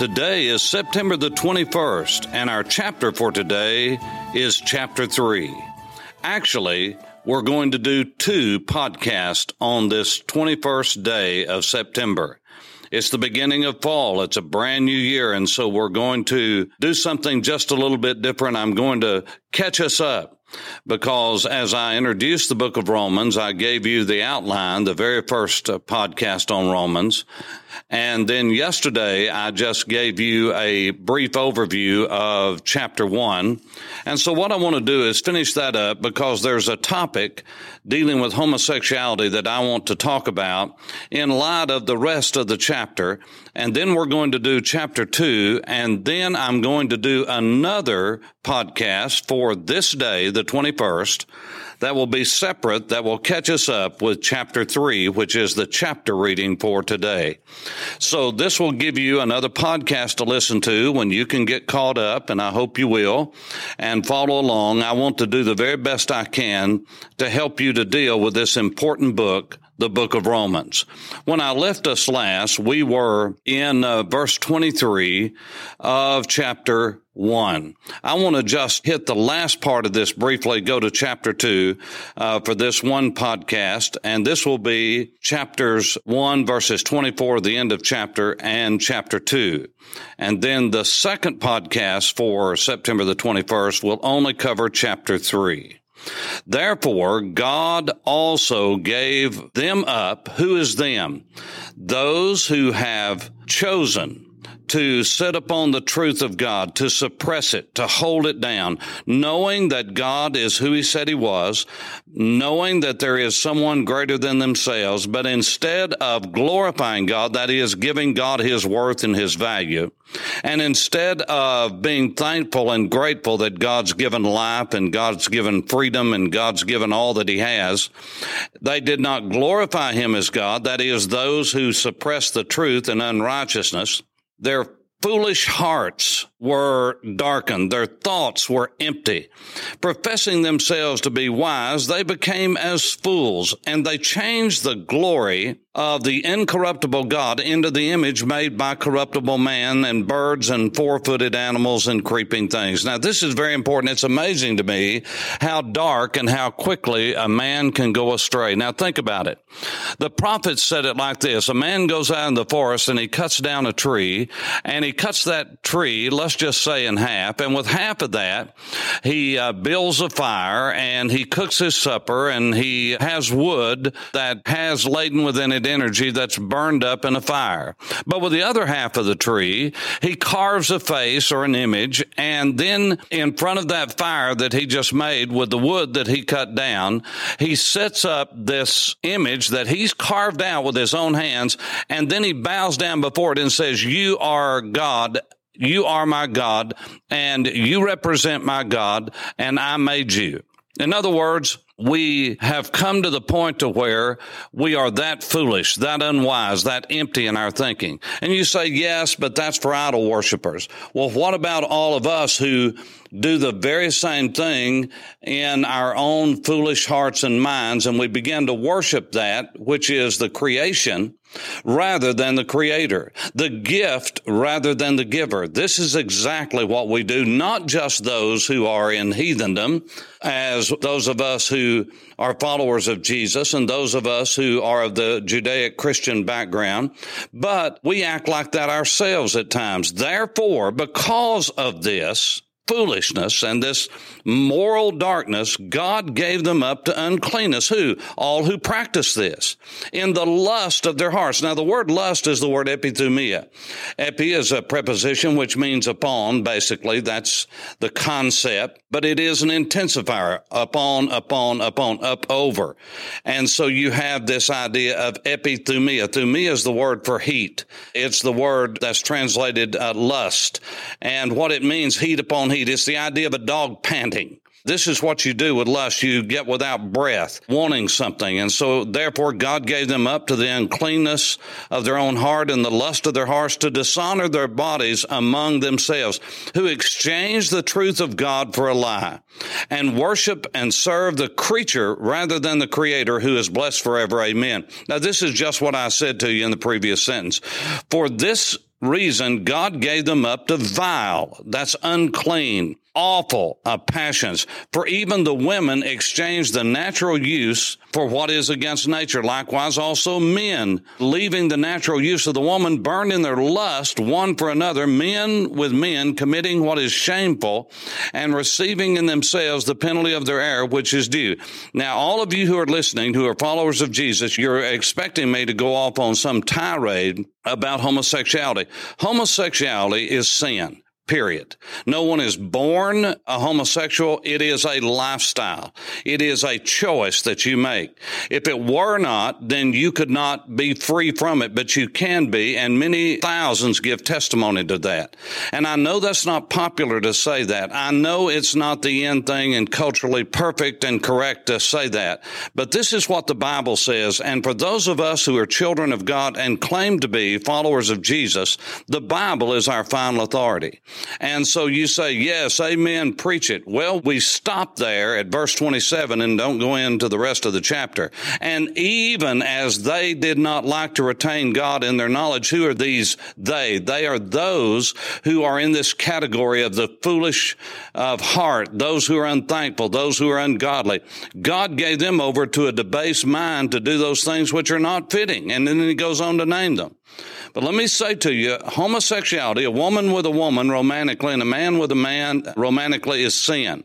Today is September the 21st, and our chapter for today is chapter 3. Actually, we're going to do two podcasts on this 21st day of September. It's the beginning of fall. It's a brand new year. And so we're going to do something just a little bit different. I'm going to catch us up because as I introduced the book of Romans, I gave you the outline, the very first uh, podcast on Romans. And then yesterday, I just gave you a brief overview of chapter one. And so what I want to do is finish that up because there's a topic dealing with homosexuality that I want to talk about in light of the rest of the chapter. And then we're going to do chapter two. And then I'm going to do another podcast for this day, the 21st that will be separate, that will catch us up with chapter three, which is the chapter reading for today. So this will give you another podcast to listen to when you can get caught up, and I hope you will, and follow along. I want to do the very best I can to help you to deal with this important book the book of Romans. When I left us last, we were in uh, verse 23 of chapter 1. I want to just hit the last part of this briefly, go to chapter 2 uh, for this one podcast, and this will be chapters 1 verses 24, the end of chapter, and chapter 2. And then the second podcast for September the 21st will only cover chapter 3. Therefore, God also gave them up. Who is them? Those who have chosen to sit upon the truth of God, to suppress it, to hold it down, knowing that God is who he said he was, knowing that there is someone greater than themselves, but instead of glorifying God, that is giving God his worth and his value, and instead of being thankful and grateful that God's given life and God's given freedom and God's given all that he has, they did not glorify him as God, that is those who suppress the truth and unrighteousness, their foolish hearts were darkened. Their thoughts were empty. Professing themselves to be wise, they became as fools and they changed the glory of the incorruptible God into the image made by corruptible man and birds and four-footed animals and creeping things. Now, this is very important. It's amazing to me how dark and how quickly a man can go astray. Now, think about it. The prophet said it like this. A man goes out in the forest and he cuts down a tree and he cuts that tree, just say in half. And with half of that, he uh, builds a fire and he cooks his supper and he has wood that has laden within it energy that's burned up in a fire. But with the other half of the tree, he carves a face or an image, and then in front of that fire that he just made with the wood that he cut down, he sets up this image that he's carved out with his own hands, and then he bows down before it and says, You are God you are my God and you represent my God and I made you. In other words, we have come to the point to where we are that foolish, that unwise, that empty in our thinking. And you say, yes, but that's for idol worshippers. Well, what about all of us who do the very same thing in our own foolish hearts and minds and we begin to worship that, which is the creation rather than the creator, the gift rather than the giver. This is exactly what we do, not just those who are in heathendom, as those of us who are followers of Jesus and those of us who are of the Judaic Christian background, but we act like that ourselves at times. Therefore, because of this, foolishness and this moral darkness, God gave them up to uncleanness. Who? All who practice this in the lust of their hearts. Now, the word lust is the word epithumia. Epi is a preposition which means upon, basically. That's the concept, but it is an intensifier. Upon, upon, upon, up over. And so you have this idea of epithumia. Thumia is the word for heat. It's the word that's translated uh, lust. And what it means, heat upon heat. It's the idea of a dog panting. This is what you do with lust. You get without breath, wanting something. And so therefore God gave them up to the uncleanness of their own heart and the lust of their hearts to dishonor their bodies among themselves, who exchanged the truth of God for a lie and worship and serve the creature rather than the creator who is blessed forever. Amen. Now this is just what I said to you in the previous sentence. For this reason, God gave them up to vile. That's unclean awful of passions. For even the women exchange the natural use for what is against nature. Likewise, also men, leaving the natural use of the woman, burned in their lust one for another, men with men, committing what is shameful and receiving in themselves the penalty of their error, which is due. Now, all of you who are listening, who are followers of Jesus, you're expecting me to go off on some tirade about homosexuality. Homosexuality is sin period. No one is born a homosexual. It is a lifestyle. It is a choice that you make. If it were not, then you could not be free from it, but you can be, and many thousands give testimony to that. And I know that's not popular to say that. I know it's not the end thing and culturally perfect and correct to say that, but this is what the Bible says. And for those of us who are children of God and claim to be followers of Jesus, the Bible is our final authority. And so you say, yes, amen, preach it. Well, we stop there at verse 27 and don't go into the rest of the chapter. And even as they did not like to retain God in their knowledge, who are these they? They are those who are in this category of the foolish of heart, those who are unthankful, those who are ungodly. God gave them over to a debased mind to do those things which are not fitting. And then he goes on to name them. But let me say to you, homosexuality, a woman with a woman romantically and a man with a man romantically is sin.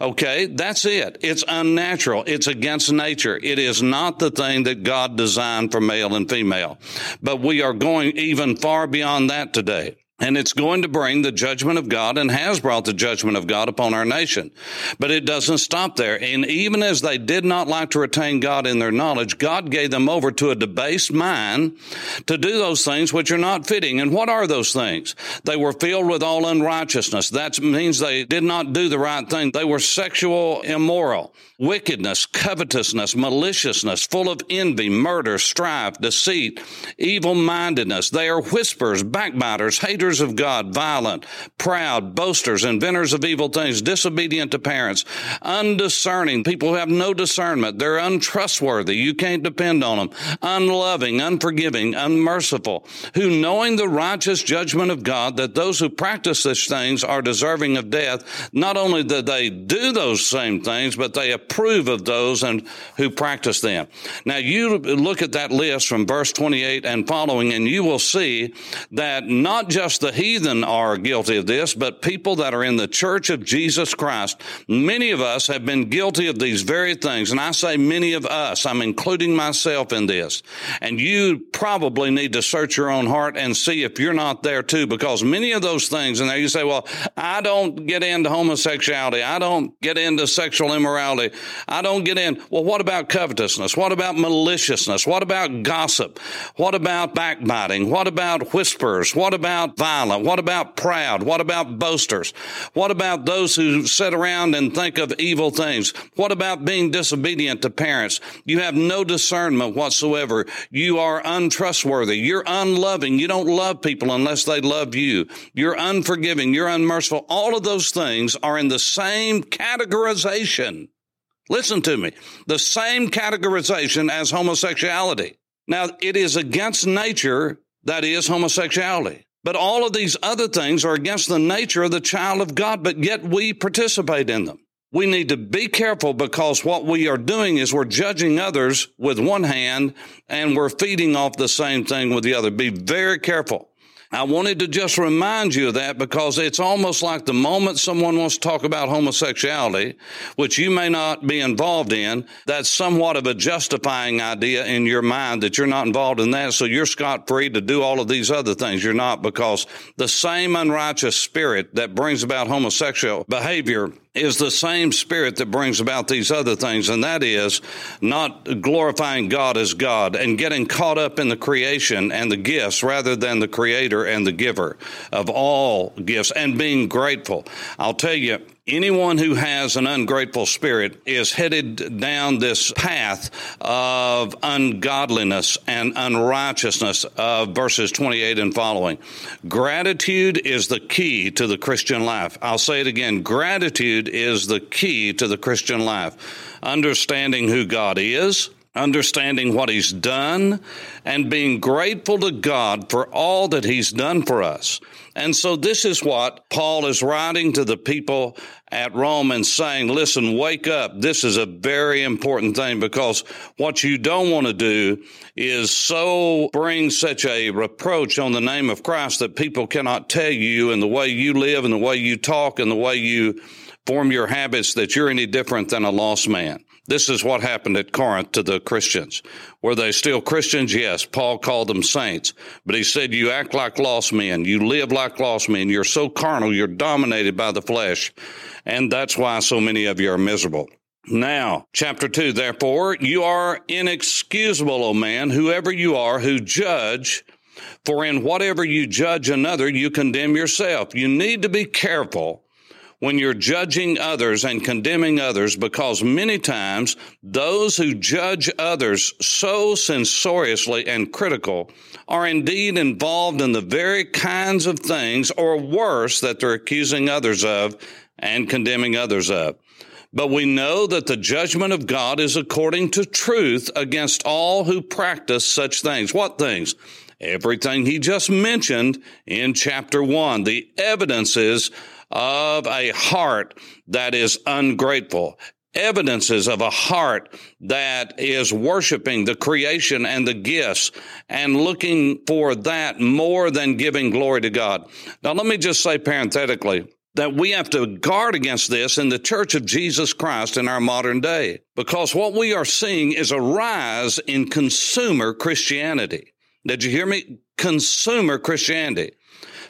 Okay, that's it. It's unnatural. It's against nature. It is not the thing that God designed for male and female. But we are going even far beyond that today. And it's going to bring the judgment of God and has brought the judgment of God upon our nation. But it doesn't stop there. And even as they did not like to retain God in their knowledge, God gave them over to a debased mind to do those things which are not fitting. And what are those things? They were filled with all unrighteousness. That means they did not do the right thing. They were sexual immoral, wickedness, covetousness, maliciousness, full of envy, murder, strife, deceit, evil mindedness. They are whispers, backbiters, haters, of God, violent, proud, boasters, inventors of evil things, disobedient to parents, undiscerning, people who have no discernment. They're untrustworthy. You can't depend on them. Unloving, unforgiving, unmerciful, who knowing the righteous judgment of God that those who practice such things are deserving of death, not only that they do those same things, but they approve of those and who practice them. Now you look at that list from verse 28 and following, and you will see that not just just the heathen are guilty of this, but people that are in the church of Jesus Christ. Many of us have been guilty of these very things. And I say many of us, I'm including myself in this. And you probably need to search your own heart and see if you're not there too, because many of those things, and there you say, well, I don't get into homosexuality. I don't get into sexual immorality. I don't get in. Well, what about covetousness? What about maliciousness? What about gossip? What about backbiting? What about whispers? What about violent? What about proud? What about boasters? What about those who sit around and think of evil things? What about being disobedient to parents? You have no discernment whatsoever. You are untrustworthy. You're unloving. You don't love people unless they love you. You're unforgiving. You're unmerciful. All of those things are in the same categorization. Listen to me. The same categorization as homosexuality. Now, it is against nature that is homosexuality. But all of these other things are against the nature of the child of God, but yet we participate in them. We need to be careful because what we are doing is we're judging others with one hand and we're feeding off the same thing with the other. Be very careful. I wanted to just remind you of that because it's almost like the moment someone wants to talk about homosexuality, which you may not be involved in, that's somewhat of a justifying idea in your mind that you're not involved in that. So you're scot free to do all of these other things. You're not because the same unrighteous spirit that brings about homosexual behavior is the same spirit that brings about these other things, and that is not glorifying God as God and getting caught up in the creation and the gifts rather than the creator and the giver of all gifts and being grateful. I'll tell you, Anyone who has an ungrateful spirit is headed down this path of ungodliness and unrighteousness of verses 28 and following. Gratitude is the key to the Christian life. I'll say it again. Gratitude is the key to the Christian life. Understanding who God is, understanding what He's done, and being grateful to God for all that He's done for us. And so this is what Paul is writing to the people at Rome and saying, listen, wake up. This is a very important thing because what you don't want to do is so bring such a reproach on the name of Christ that people cannot tell you and the way you live and the way you talk and the way you form your habits that you're any different than a lost man. This is what happened at Corinth to the Christians. Were they still Christians? Yes. Paul called them saints, but he said, you act like lost men. You live like lost men. You're so carnal. You're dominated by the flesh. And that's why so many of you are miserable. Now, chapter two, therefore, you are inexcusable, O man, whoever you are who judge, for in whatever you judge another, you condemn yourself. You need to be careful when you're judging others and condemning others because many times those who judge others so censoriously and critical are indeed involved in the very kinds of things or worse that they're accusing others of and condemning others of. But we know that the judgment of God is according to truth against all who practice such things. What things? Everything he just mentioned in chapter one. The evidences of a heart that is ungrateful, evidences of a heart that is worshiping the creation and the gifts and looking for that more than giving glory to God. Now, let me just say parenthetically, that we have to guard against this in the church of Jesus Christ in our modern day. Because what we are seeing is a rise in consumer Christianity. Did you hear me? Consumer Christianity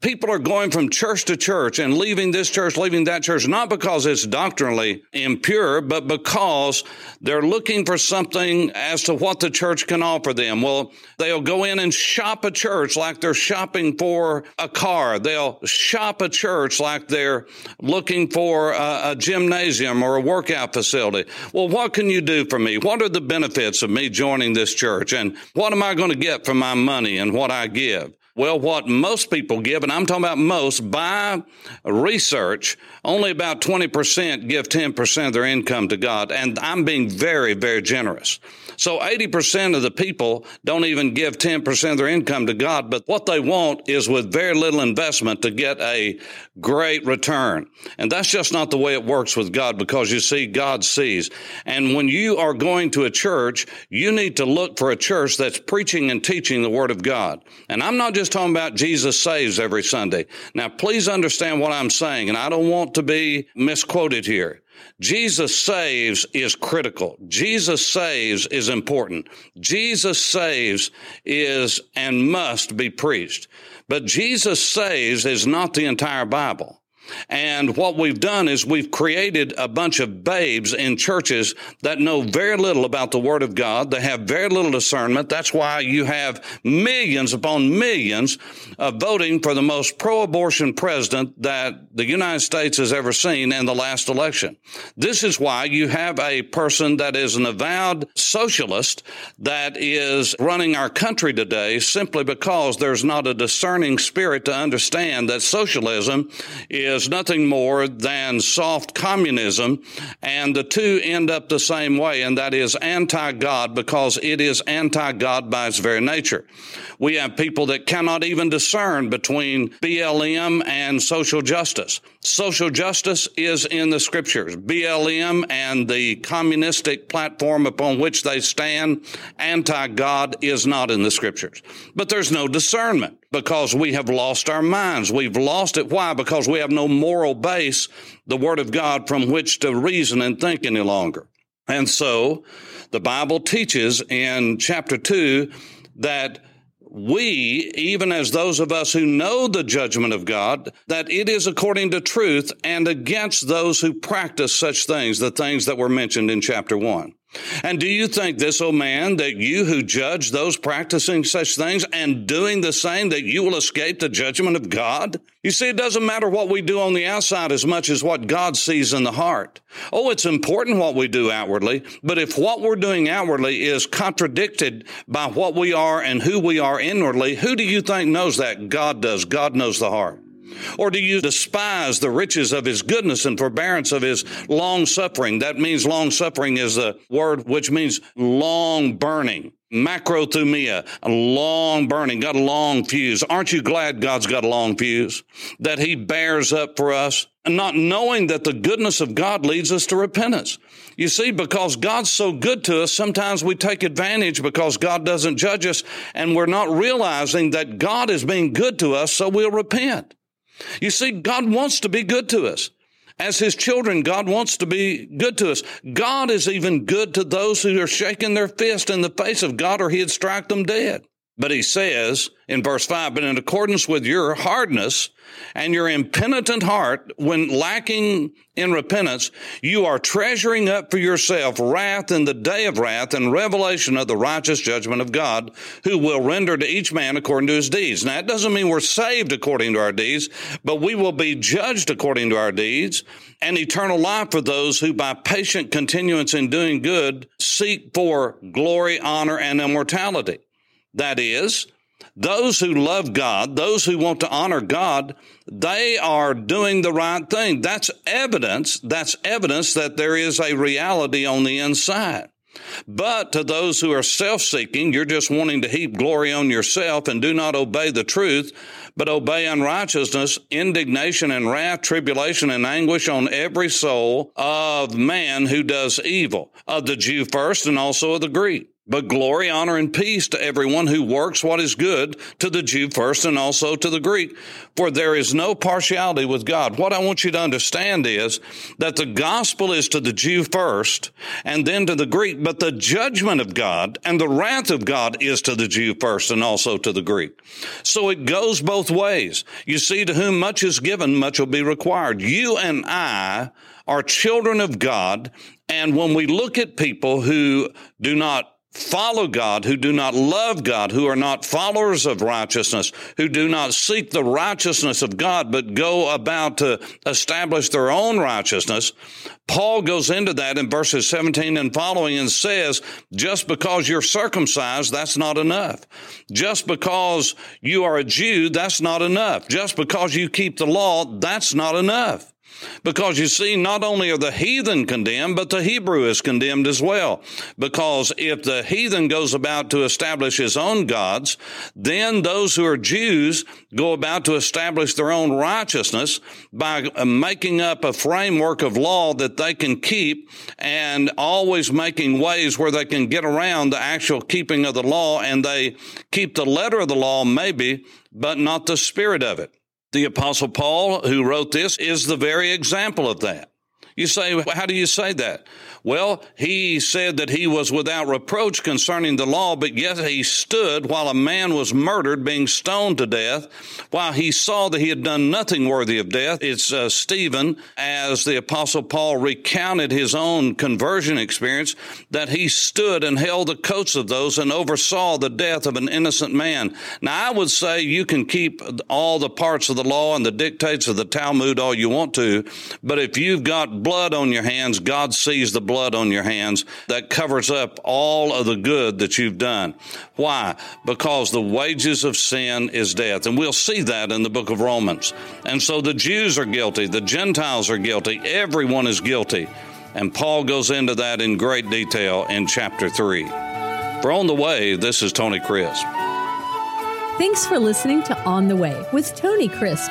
people are going from church to church and leaving this church, leaving that church, not because it's doctrinally impure, but because they're looking for something as to what the church can offer them. Well, they'll go in and shop a church like they're shopping for a car. They'll shop a church like they're looking for a, a gymnasium or a workout facility. Well, what can you do for me? What are the benefits of me joining this church? And what am I going to get for my money and what I give? Well, what most people give, and I'm talking about most, by research, only about 20% give 10% of their income to God. And I'm being very, very generous. So 80% of the people don't even give 10% of their income to God, but what they want is with very little investment to get a great return. And that's just not the way it works with God because you see, God sees. And when you are going to a church, you need to look for a church that's preaching and teaching the Word of God. And I'm not just talking about Jesus saves every Sunday. Now, please understand what I'm saying, and I don't want to be misquoted here. Jesus saves is critical. Jesus saves is important. Jesus saves is and must be preached. But Jesus saves is not the entire Bible. And what we've done is we've created a bunch of babes in churches that know very little about the Word of God. They have very little discernment. That's why you have millions upon millions of voting for the most pro-abortion president that the United States has ever seen in the last election. This is why you have a person that is an avowed socialist that is running our country today simply because there's not a discerning spirit to understand that socialism is is nothing more than soft communism, and the two end up the same way, and that is anti God because it is anti God by its very nature. We have people that cannot even discern between BLM and social justice. Social justice is in the scriptures. BLM and the communistic platform upon which they stand, anti God, is not in the scriptures. But there's no discernment because we have lost our minds. We've lost it. Why? Because we have no moral base, the Word of God, from which to reason and think any longer. And so the Bible teaches in chapter 2 that we, even as those of us who know the judgment of God, that it is according to truth and against those who practice such things, the things that were mentioned in chapter one. And do you think this, O oh man, that you who judge those practicing such things and doing the same, that you will escape the judgment of God? You see, it doesn't matter what we do on the outside as much as what God sees in the heart. Oh, it's important what we do outwardly, but if what we're doing outwardly is contradicted by what we are and who we are inwardly, who do you think knows that? God does. God knows the heart. Or do you despise the riches of his goodness and forbearance of his long suffering? That means long suffering is a word which means long burning. Macrothumia, a long burning, got a long fuse. Aren't you glad God's got a long fuse? That he bears up for us? Not knowing that the goodness of God leads us to repentance. You see, because God's so good to us, sometimes we take advantage because God doesn't judge us and we're not realizing that God is being good to us, so we'll repent. You see, God wants to be good to us. As his children, God wants to be good to us. God is even good to those who are shaking their fist in the face of God or he'd strike them dead. But he says in verse 5, but in accordance with your hardness and your impenitent heart, when lacking in repentance, you are treasuring up for yourself wrath in the day of wrath and revelation of the righteous judgment of God, who will render to each man according to his deeds. Now, it doesn't mean we're saved according to our deeds, but we will be judged according to our deeds and eternal life for those who by patient continuance in doing good seek for glory, honor, and immortality. That is, those who love God, those who want to honor God, they are doing the right thing. That's evidence. That's evidence that there is a reality on the inside. But to those who are self-seeking, you're just wanting to heap glory on yourself and do not obey the truth, but obey unrighteousness, indignation and wrath, tribulation and anguish on every soul of man who does evil, of the Jew first and also of the Greek. But glory, honor, and peace to everyone who works what is good, to the Jew first and also to the Greek. For there is no partiality with God. What I want you to understand is that the gospel is to the Jew first and then to the Greek, but the judgment of God and the wrath of God is to the Jew first and also to the Greek. So it goes both ways. You see, to whom much is given, much will be required. You and I are children of God. And when we look at people who do not follow God, who do not love God, who are not followers of righteousness, who do not seek the righteousness of God, but go about to establish their own righteousness. Paul goes into that in verses 17 and following and says, just because you're circumcised, that's not enough. Just because you are a Jew, that's not enough. Just because you keep the law, that's not enough. Because you see, not only are the heathen condemned, but the Hebrew is condemned as well. Because if the heathen goes about to establish his own gods, then those who are Jews go about to establish their own righteousness by uh, making up a framework of law that they can keep and always making ways where they can get around the actual keeping of the law and they keep the letter of the law maybe, but not the spirit of it. The apostle Paul, who wrote this, is the very example of that. You say, how do you say that? Well, he said that he was without reproach concerning the law, but yet he stood while a man was murdered, being stoned to death, while he saw that he had done nothing worthy of death. It's uh, Stephen, as the apostle Paul recounted his own conversion experience, that he stood and held the coats of those and oversaw the death of an innocent man. Now, I would say you can keep all the parts of the law and the dictates of the Talmud all you want to, but if you've got blood on your hands, God sees the blood on your hands that covers up all of the good that you've done. Why? Because the wages of sin is death. And we'll see that in the book of Romans. And so the Jews are guilty, the Gentiles are guilty, everyone is guilty. And Paul goes into that in great detail in chapter 3. For On the Way, this is Tony Crisp. Thanks for listening to On the Way with Tony Crisp.